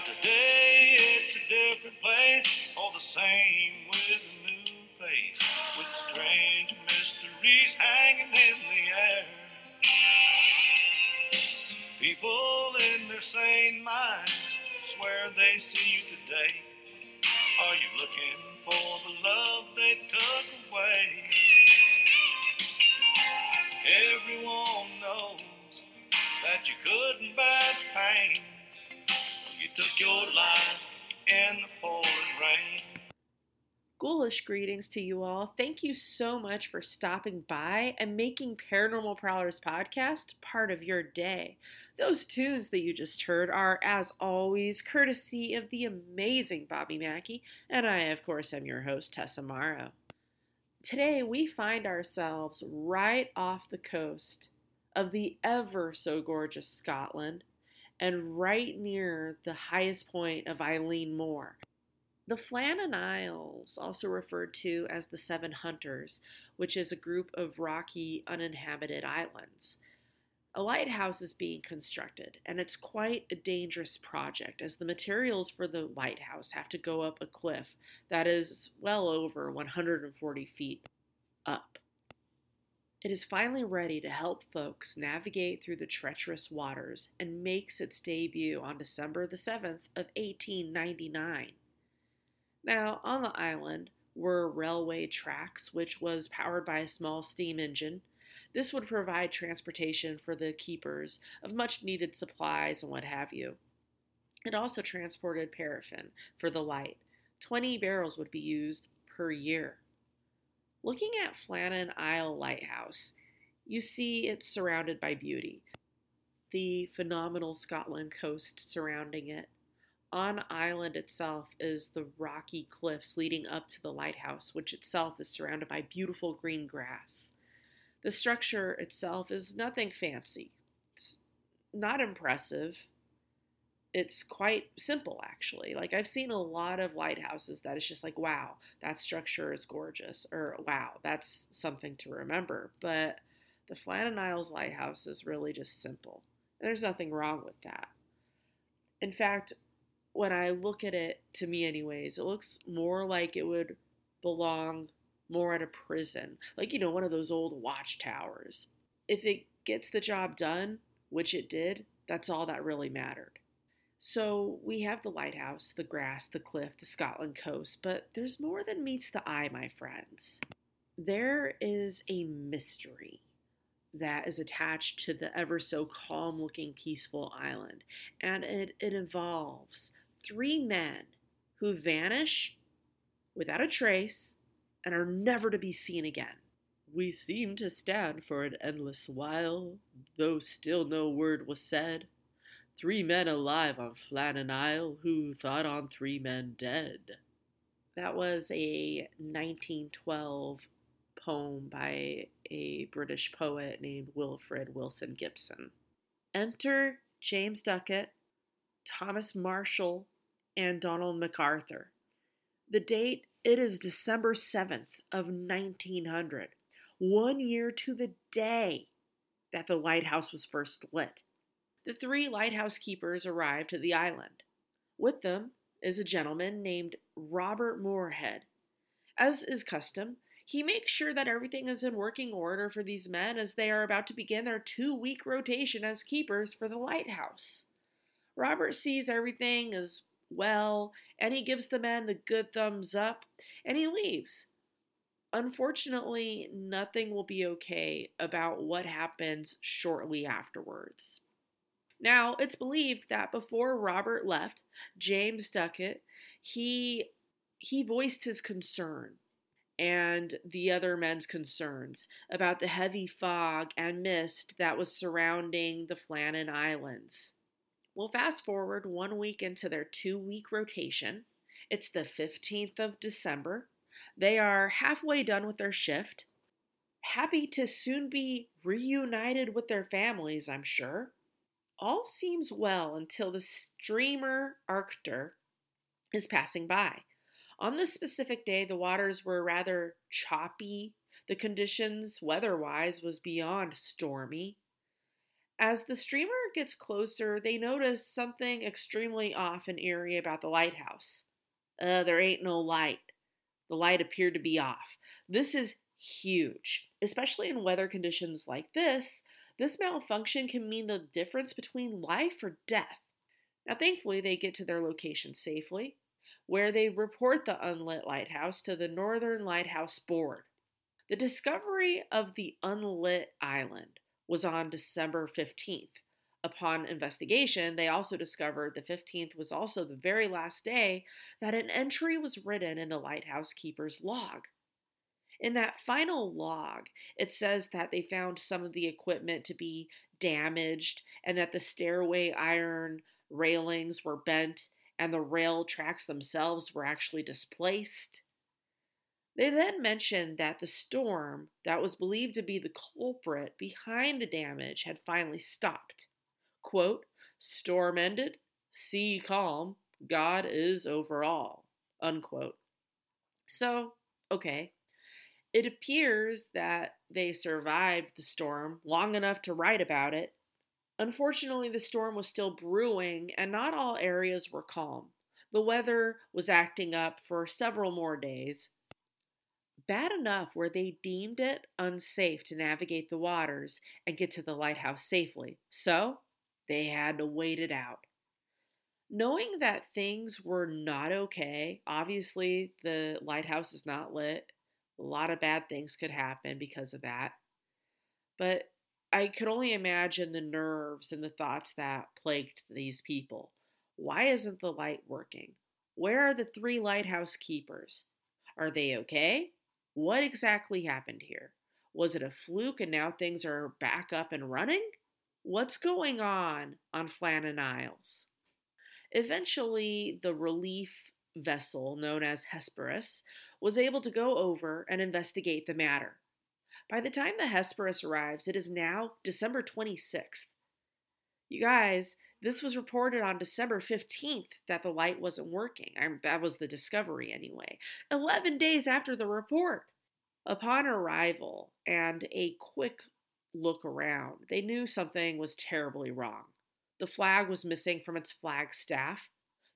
Now today it's a different place, all the same with a new face, with strange mysteries hanging in the air. People in their sane minds swear they see you today. Are you looking for the love they took away? Everyone knows that you couldn't bear the pain, you took your life in the pouring rain. Ghoulish greetings to you all. Thank you so much for stopping by and making Paranormal Prowlers podcast part of your day. Those tunes that you just heard are, as always, courtesy of the amazing Bobby Mackey, and I, of course, am your host, Tessa Morrow. Today, we find ourselves right off the coast of the ever so gorgeous Scotland and right near the highest point of Eilean Mor. The Flannan Isles, also referred to as the Seven Hunters, which is a group of rocky, uninhabited islands. A lighthouse is being constructed, and it's quite a dangerous project as the materials for the lighthouse have to go up a cliff that is well over 140 feet up. It is finally ready to help folks navigate through the treacherous waters and makes its debut on December the 7th of 1899. Now, on the island were railway tracks which was powered by a small steam engine this would provide transportation for the keepers of much needed supplies and what have you. It also transported paraffin for the light. 20 barrels would be used per year. Looking at Flannan Isle Lighthouse, you see it's surrounded by beauty. The phenomenal Scotland coast surrounding it. On island itself is the rocky cliffs leading up to the lighthouse, which itself is surrounded by beautiful green grass. The structure itself is nothing fancy. It's not impressive. It's quite simple, actually. Like, I've seen a lot of lighthouses that it's just like, wow, that structure is gorgeous, or wow, that's something to remember. But the Flannan Isles Lighthouse is really just simple. And there's nothing wrong with that. In fact, when I look at it, to me, anyways, it looks more like it would belong more at a prison, like, you know, one of those old watchtowers. If it gets the job done, which it did, that's all that really mattered. So we have the lighthouse, the grass, the cliff, the Scotland coast, but there's more than meets the eye, my friends. There is a mystery that is attached to the ever so calm looking, peaceful island, and it, it involves three men who vanish without a trace and are never to be seen again. We seem to stand for an endless while, though still no word was said. Three men alive on Flannan Isle who thought on three men dead. That was a 1912 poem by a British poet named Wilfred Wilson Gibson. Enter James Ducat, Thomas Marshall, and Donald MacArthur. The date it is December 7th of 1900, one year to the day that the lighthouse was first lit. The three lighthouse keepers arrived at the island. With them is a gentleman named Robert Muirhead. As is custom, he makes sure that everything is in working order for these men as they are about to begin their two week rotation as keepers for the lighthouse. Robert sees everything is well, and he gives the men the good thumbs up, and he leaves. Unfortunately, nothing will be okay about what happens shortly afterwards. Now, it's believed that before Robert left, James Ducat, he he voiced his concern and the other men's concerns about the heavy fog and mist that was surrounding the Flannan Islands. We'll fast forward one week into their two week rotation. It's the 15th of December. They are halfway done with their shift, happy to soon be reunited with their families, I'm sure. All seems well until the streamer Archtor is passing by. On this specific day, the waters were rather choppy. The conditions, weather wise, was beyond stormy. As the streamer gets closer, they notice something extremely off and eerie about the lighthouse. Uh, there ain't no light. The light appeared to be off. This is huge, especially in weather conditions like this. This malfunction can mean the difference between life or death. Now, thankfully, they get to their location safely, where they report the unlit lighthouse to the Northern Lighthouse Board. The discovery of the unlit island was on December 15th. Upon investigation, they also discovered the 15th was also the very last day that an entry was written in the lighthouse keeper's log. In that final log, it says that they found some of the equipment to be damaged and that the stairway iron railings were bent and the rail tracks themselves were actually displaced. They then mentioned that the storm that was believed to be the culprit behind the damage had finally stopped. Quote, storm ended, sea calm, God is over all. Unquote. So, okay. It appears that they survived the storm long enough to write about it. Unfortunately, the storm was still brewing and not all areas were calm. The weather was acting up for several more days, bad enough where they deemed it unsafe to navigate the waters and get to the lighthouse safely. So they had to wait it out. Knowing that things were not okay, obviously the lighthouse is not lit. A lot of bad things could happen because of that. But I could only imagine the nerves and the thoughts that plagued these people. Why isn't the light working? Where are the three lighthouse keepers? Are they okay? What exactly happened here? Was it a fluke and now things are back up and running? What's going on on Flannan Isles? Eventually, the relief vessel known as Hesperus was able to go over and investigate the matter. By the time the Hesperus arrives, it is now December 26th. You guys, this was reported on December 15th that the light wasn't working. I, that was the discovery anyway. 11 days after the report. Upon arrival and a quick look around, they knew something was terribly wrong. The flag was missing from its flag staff.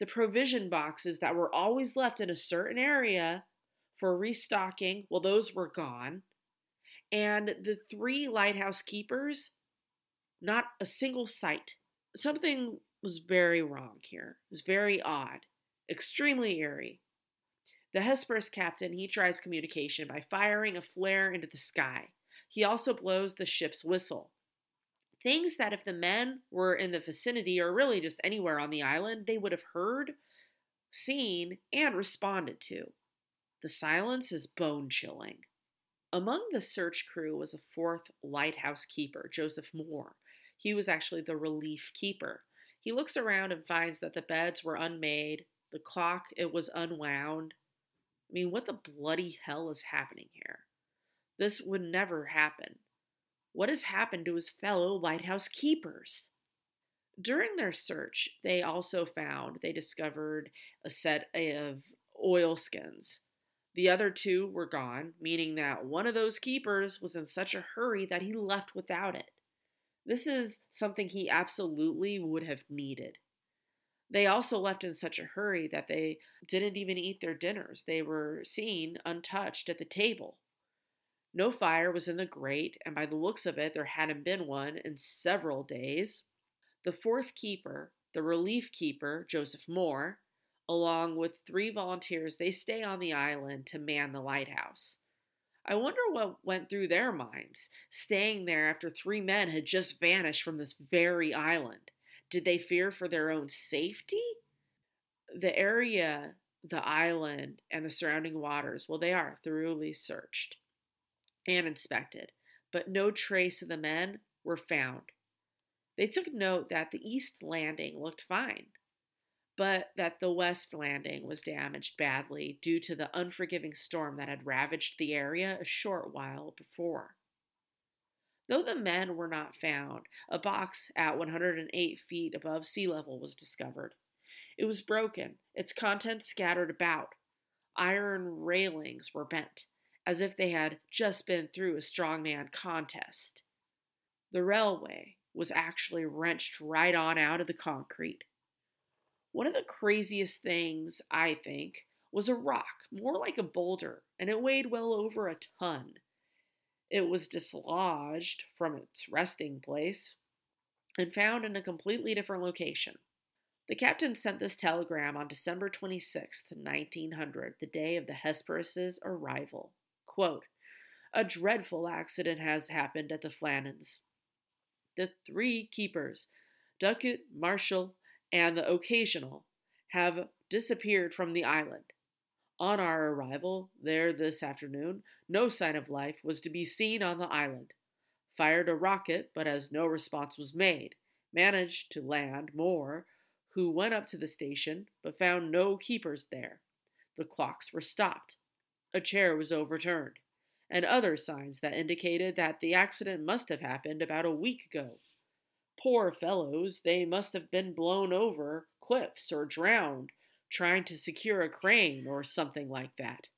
The provision boxes that were always left in a certain area for restocking, well, those were gone. And the three lighthouse keepers, not a single sight. Something was very wrong here. It was very odd, extremely eerie. The Hesperus captain, he tries communication by firing a flare into the sky. He also blows the ship's whistle. Things that if the men were in the vicinity or really just anywhere on the island, they would have heard, seen, and responded to. The silence is bone chilling. Among the search crew was a fourth lighthouse keeper, Joseph Moore. He was actually the relief keeper. He looks around and finds that the beds were unmade, the clock it was unwound. I mean, what the bloody hell is happening here? This would never happen. What has happened to his fellow lighthouse keepers? During their search, they also found they discovered a set of oilskins. The other two were gone, meaning that one of those keepers was in such a hurry that he left without it. This is something he absolutely would have needed. They also left in such a hurry that they didn't even eat their dinners. They were seen untouched at the table. No fire was in the grate, and by the looks of it, there hadn't been one in several days. The fourth keeper, the relief keeper, Joseph Moore, along with three volunteers, they stay on the island to man the lighthouse. I wonder what went through their minds, staying there after three men had just vanished from this very island. Did they fear for their own safety? The area, the island, and the surrounding waters, well, they are thoroughly searched and inspected, but no trace of the men were found. They took note that the east landing looked fine, but that the west landing was damaged badly due to the unforgiving storm that had ravaged the area a short while before. Though the men were not found, a box at 108 feet above sea level was discovered. It was broken, its contents scattered about. Iron railings were bent, as if they had just been through a strongman contest. The railway, was actually wrenched right on out of the concrete. One of the craziest things, I think, was a rock, more like a boulder, and it weighed well over a ton. It was dislodged from its resting place and found in a completely different location. The captain sent this telegram on December 26, 1900, the day of the Hesperus's arrival. Quote, a dreadful accident has happened at the Flannans. The three keepers, Ducat, Marshall, and the Occasional, have disappeared from the island. On our arrival there this afternoon, no sign of life was to be seen on the island. Fired a rocket, but as no response was made, managed to land Moore who went up to the station but found no keepers there. The clocks were stopped. A chair was overturned, and other signs that indicated that the accident must have happened about a week ago. Poor fellows, they must have been blown over cliffs or drowned trying to secure a crane or something like that.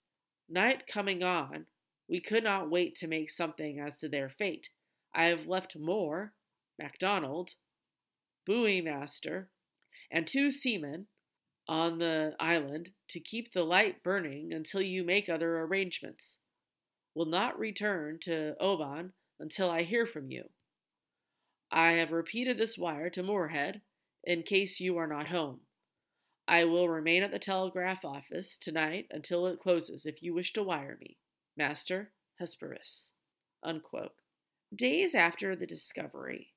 Night coming on, we could not wait to make something as to their fate. I have left Moore, MacDonald, buoy master, and two seamen on the island to keep the light burning until you make other arrangements. Will not return to Oban until I hear from you. I have repeated this wire to Muirhead in case you are not home. I will remain at the telegraph office tonight until it closes if you wish to wire me. Master Hesperus. Unquote. Days after the discovery,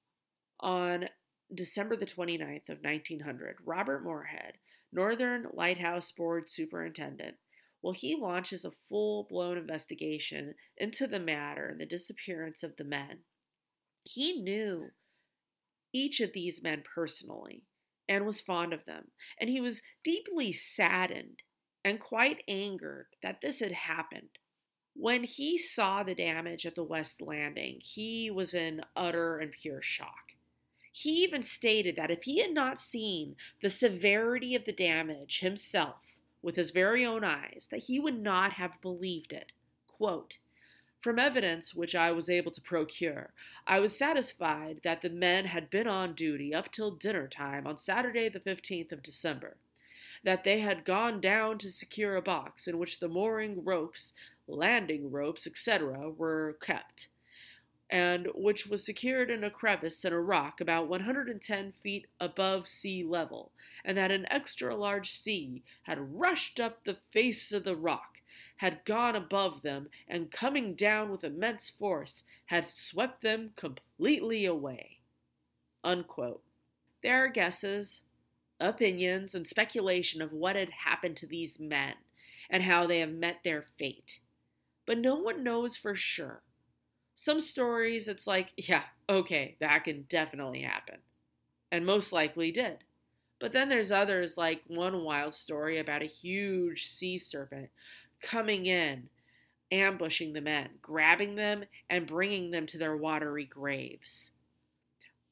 on December the 29th of 1900, Robert Muirhead, Northern Lighthouse Board Superintendent, well, he launches a full blown investigation into the matter and the disappearance of the men. He knew each of these men personally and was fond of them, and he was deeply saddened and quite angered that this had happened. When he saw the damage at the West Landing, he was in utter and pure shock. He even stated that if he had not seen the severity of the damage himself with his very own eyes, that he would not have believed it. Quote, from evidence which I was able to procure, I was satisfied that the men had been on duty up till dinner time on Saturday, the 15th of December, that they had gone down to secure a box in which the mooring ropes, landing ropes, etc., were kept, and which was secured in a crevice in a rock about 110 feet above sea level, and that an extra large sea had rushed up the face of the rock, had gone above them, and coming down with immense force, had swept them completely away. Unquote. There are guesses, opinions, and speculation of what had happened to these men and how they have met their fate. But no one knows for sure. Some stories, it's like, yeah, okay, that can definitely happen. And most likely did. But then there's others, like one wild story about a huge sea serpent coming in, ambushing the men, grabbing them, and bringing them to their watery graves.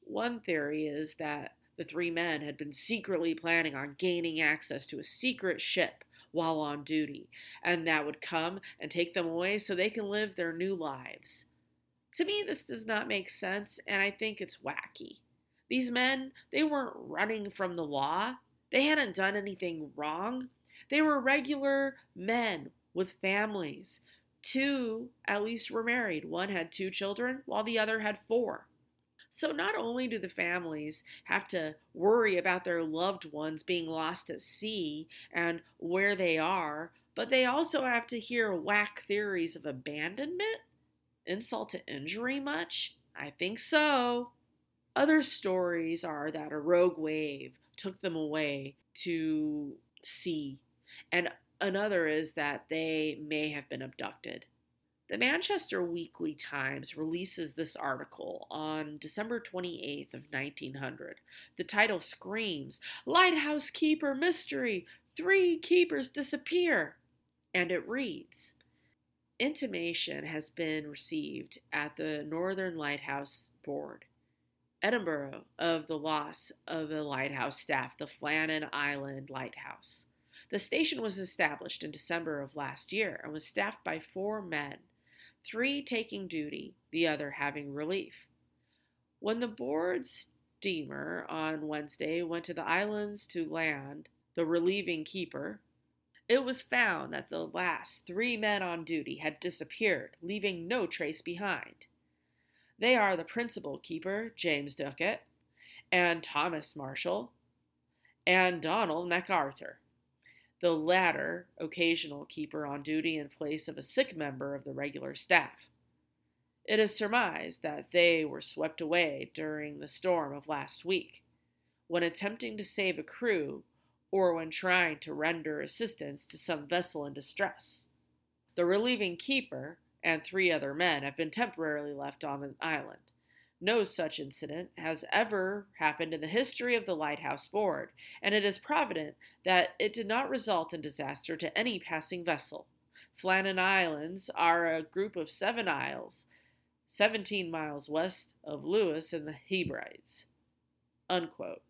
One theory is that the three men had been secretly planning on gaining access to a secret ship while on duty, and that would come and take them away so they can live their new lives. To me, this does not make sense, and I think it's wacky. These men, they weren't running from the law. They hadn't done anything wrong. They were regular men with families. Two, at least, were married. One had two children, while the other had four. So, not only do the families have to worry about their loved ones being lost at sea and where they are, but they also have to hear whack theories of abandonment insult to injury much? I think so. Other stories are that a rogue wave took them away to sea, and another is that they may have been abducted. The Manchester Weekly Times releases this article on December 28th of 1900. The title screams, "Lighthouse Keeper Mystery: Three Keepers Disappear." And it reads, Intimation has been received at the Northern Lighthouse Board, Edinburgh, of the loss of the lighthouse staff, the Flannan Island Lighthouse. The station was established in December of last year and was staffed by four men, three taking duty, the other having relief. When the board steamer on Wednesday went to the islands to land the relieving keeper, it was found that the last three men on duty had disappeared, leaving no trace behind. They are the principal keeper, James Ducat, and Thomas Marshall, and Donald MacArthur, the latter occasional keeper on duty in place of a sick member of the regular staff. It is surmised that they were swept away during the storm of last week, when attempting to save a crew or when trying to render assistance to some vessel in distress. The relieving keeper and three other men have been temporarily left on the island. No such incident has ever happened in the history of the Lighthouse Board, and it is provident that it did not result in disaster to any passing vessel. Flannan Islands are a group of seven isles, 17 miles west of Lewis and the Hebrides. Unquote.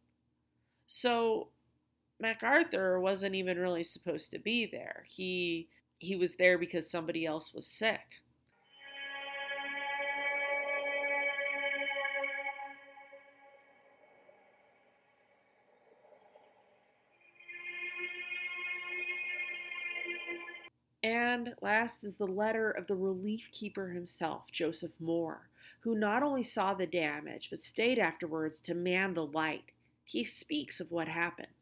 So MacArthur wasn't even really supposed to be there. He he was there because somebody else was sick. And last is the letter of the relief keeper himself, Joseph Moore, who not only saw the damage but stayed afterwards to man the light. He speaks of what happened.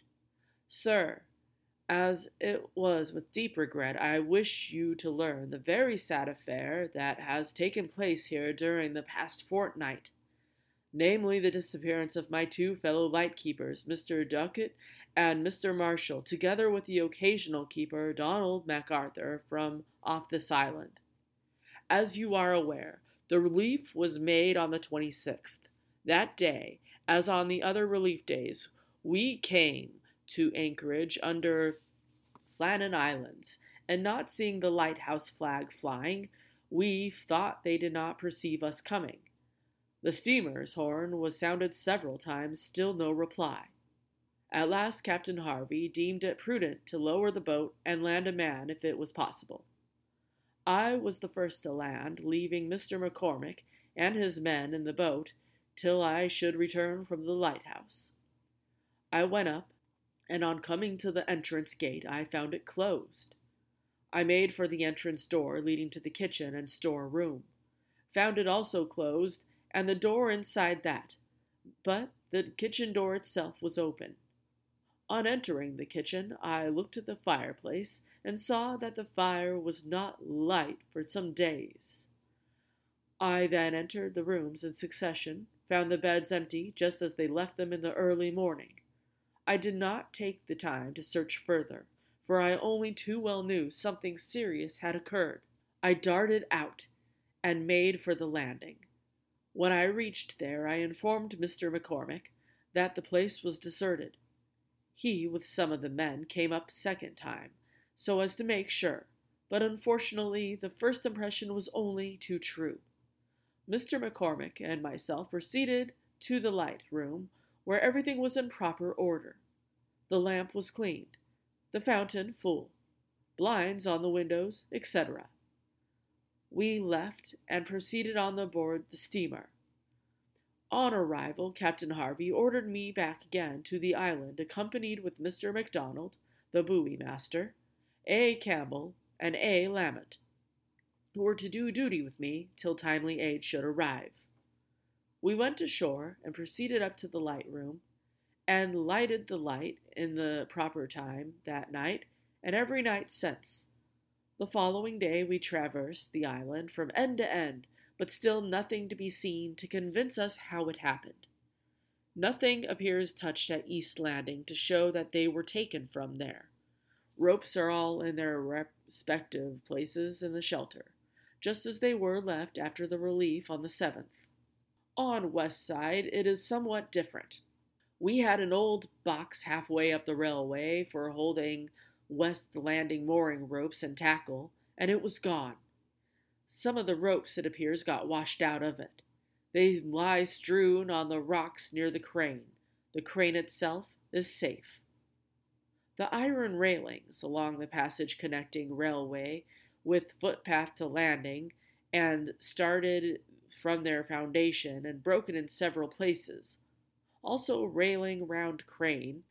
Sir, as it was with deep regret I wish you to learn the very sad affair that has taken place here during the past fortnight, namely the disappearance of my two fellow lightkeepers, Mr. Ducat and Mr. Marshall, together with the occasional keeper, Donald MacArthur, from off this island. As you are aware, the relief was made on the 26th. That day, as on the other relief days, we came to Anchorage under Flannan Islands, and not seeing the lighthouse flag flying, we thought they did not perceive us coming. The steamer's horn was sounded several times, still no reply. At last Captain Harvey deemed it prudent to lower the boat and land a man if it was possible. I was the first to land, leaving Mr. McCormick and his men in the boat till I should return from the lighthouse. I went up and on coming to the entrance gate I found it closed. I made for the entrance door leading to the kitchen and store room, found it also closed, and the door inside that, but the kitchen door itself was open. On entering the kitchen, I looked at the fireplace and saw that the fire was not light for some days. I then entered the rooms in succession, found the beds empty just as they left them in the early morning. I did not take the time to search further, for I only too well knew something serious had occurred. I darted out and made for the landing. When I reached there, I informed Mr. McCormick that the place was deserted. He, with some of the men, came up second time, so as to make sure, but unfortunately the first impression was only too true. Mr. McCormick and myself proceeded to the light room, where everything was in proper order. The lamp was cleaned, the fountain full, blinds on the windows, etc. We left and proceeded on the board the steamer. On arrival, Captain Harvey ordered me back again to the island, accompanied with Mr. MacDonald, the buoy master, A. Campbell, and A. Lamont, who were to do duty with me till timely aid should arrive. We went ashore and proceeded up to the light room, and lighted the light in the proper time that night and every night since. The following day we traversed the island from end to end, but still nothing to be seen to convince us how it happened. Nothing appears touched at East Landing to show that they were taken from there. Ropes are all in their respective places in the shelter, just as they were left after the relief on the 7th. On West Side, it is somewhat different. We had an old box halfway up the railway for holding West Landing mooring ropes and tackle, and it was gone. Some of the ropes, it appears, got washed out of it. They lie strewn on the rocks near the crane. The crane itself is safe. The iron railings along the passage connecting railway with footpath to landing and started from their foundation and broken in several places. Also, railing round crane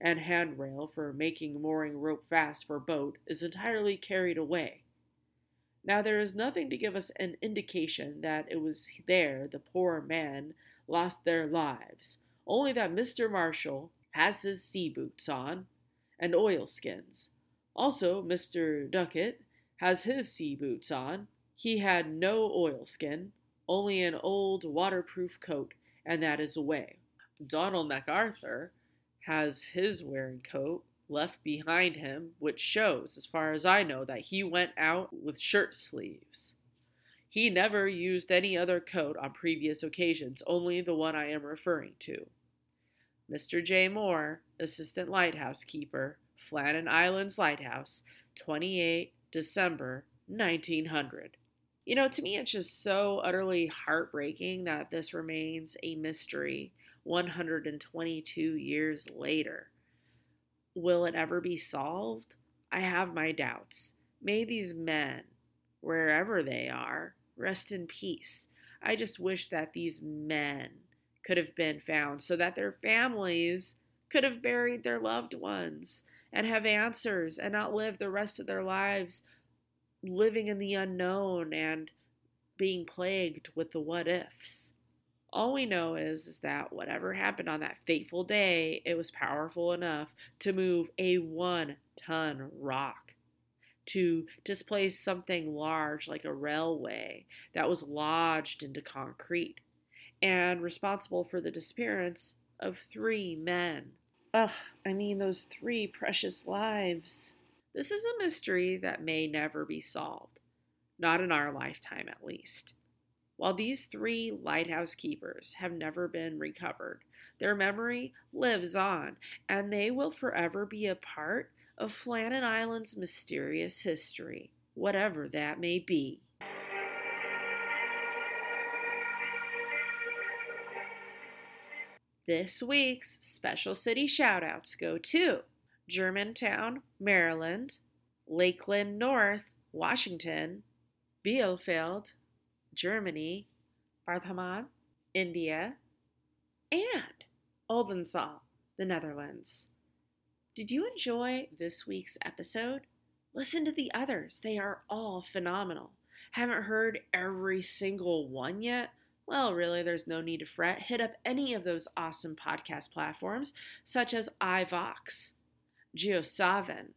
and handrail for making mooring rope fast for boat is entirely carried away. Now, there is nothing to give us an indication that it was there the poor men lost their lives, only that Mr. Marshall has his sea boots on and oilskins. Also, Mr. Ducat has his sea boots on. He had no oilskin, only an old waterproof coat, and that is away. Donald MacArthur has his wearing coat left behind him, which shows, as far as I know, that he went out with shirt sleeves. He never used any other coat on previous occasions, only the one I am referring to. Mr. J. Moore, Assistant Lighthouse Keeper, Flannan Islands Lighthouse, 28 December 1900. You know, to me, it's just so utterly heartbreaking that this remains a mystery 122 years later. Will it ever be solved? I have my doubts. May these men, wherever they are, rest in peace. I just wish that these men could have been found so that their families could have buried their loved ones and have answers and not live the rest of their lives living in the unknown and being plagued with the what ifs. All we know is, is that whatever happened on that fateful day, it was powerful enough to move a one ton rock, to displace something large like a railway that was lodged into concrete, and responsible for the disappearance of three men. Ugh, I mean, those three precious lives. This is a mystery that may never be solved, not in our lifetime at least. While these three lighthouse keepers have never been recovered, their memory lives on, and they will forever be a part of Flannan Island's mysterious history, whatever that may be. This week's special city shoutouts go to Germantown, Maryland, Lakeland North, Washington, Bielefeld, Germany, Bardhaman, India, and Oldenzaal, the Netherlands. Did you enjoy this week's episode? Listen to the others, they are all phenomenal. Haven't heard every single one yet? Well, really, there's no need to fret. Hit up any of those awesome podcast platforms, such as iVoox, JioSaavn,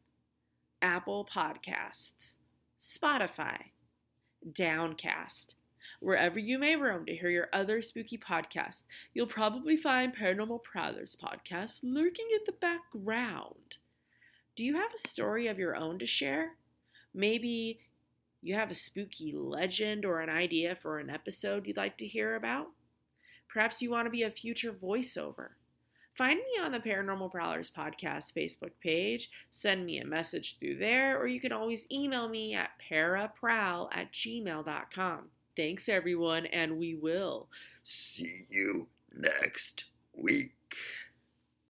Apple Podcasts, Spotify, Downcast, Wherever you may roam to hear your other spooky podcasts, you'll probably find Paranormal Prowlers podcast lurking in the background. Do you have a story of your own to share? Maybe you have a spooky legend or an idea for an episode you'd like to hear about? Perhaps you want to be a future voiceover. Find me on the Paranormal Prowlers Podcast Facebook page, send me a message through there, or you can always email me at paraprowl at gmail.com. Thanks, everyone, and we will see you next week.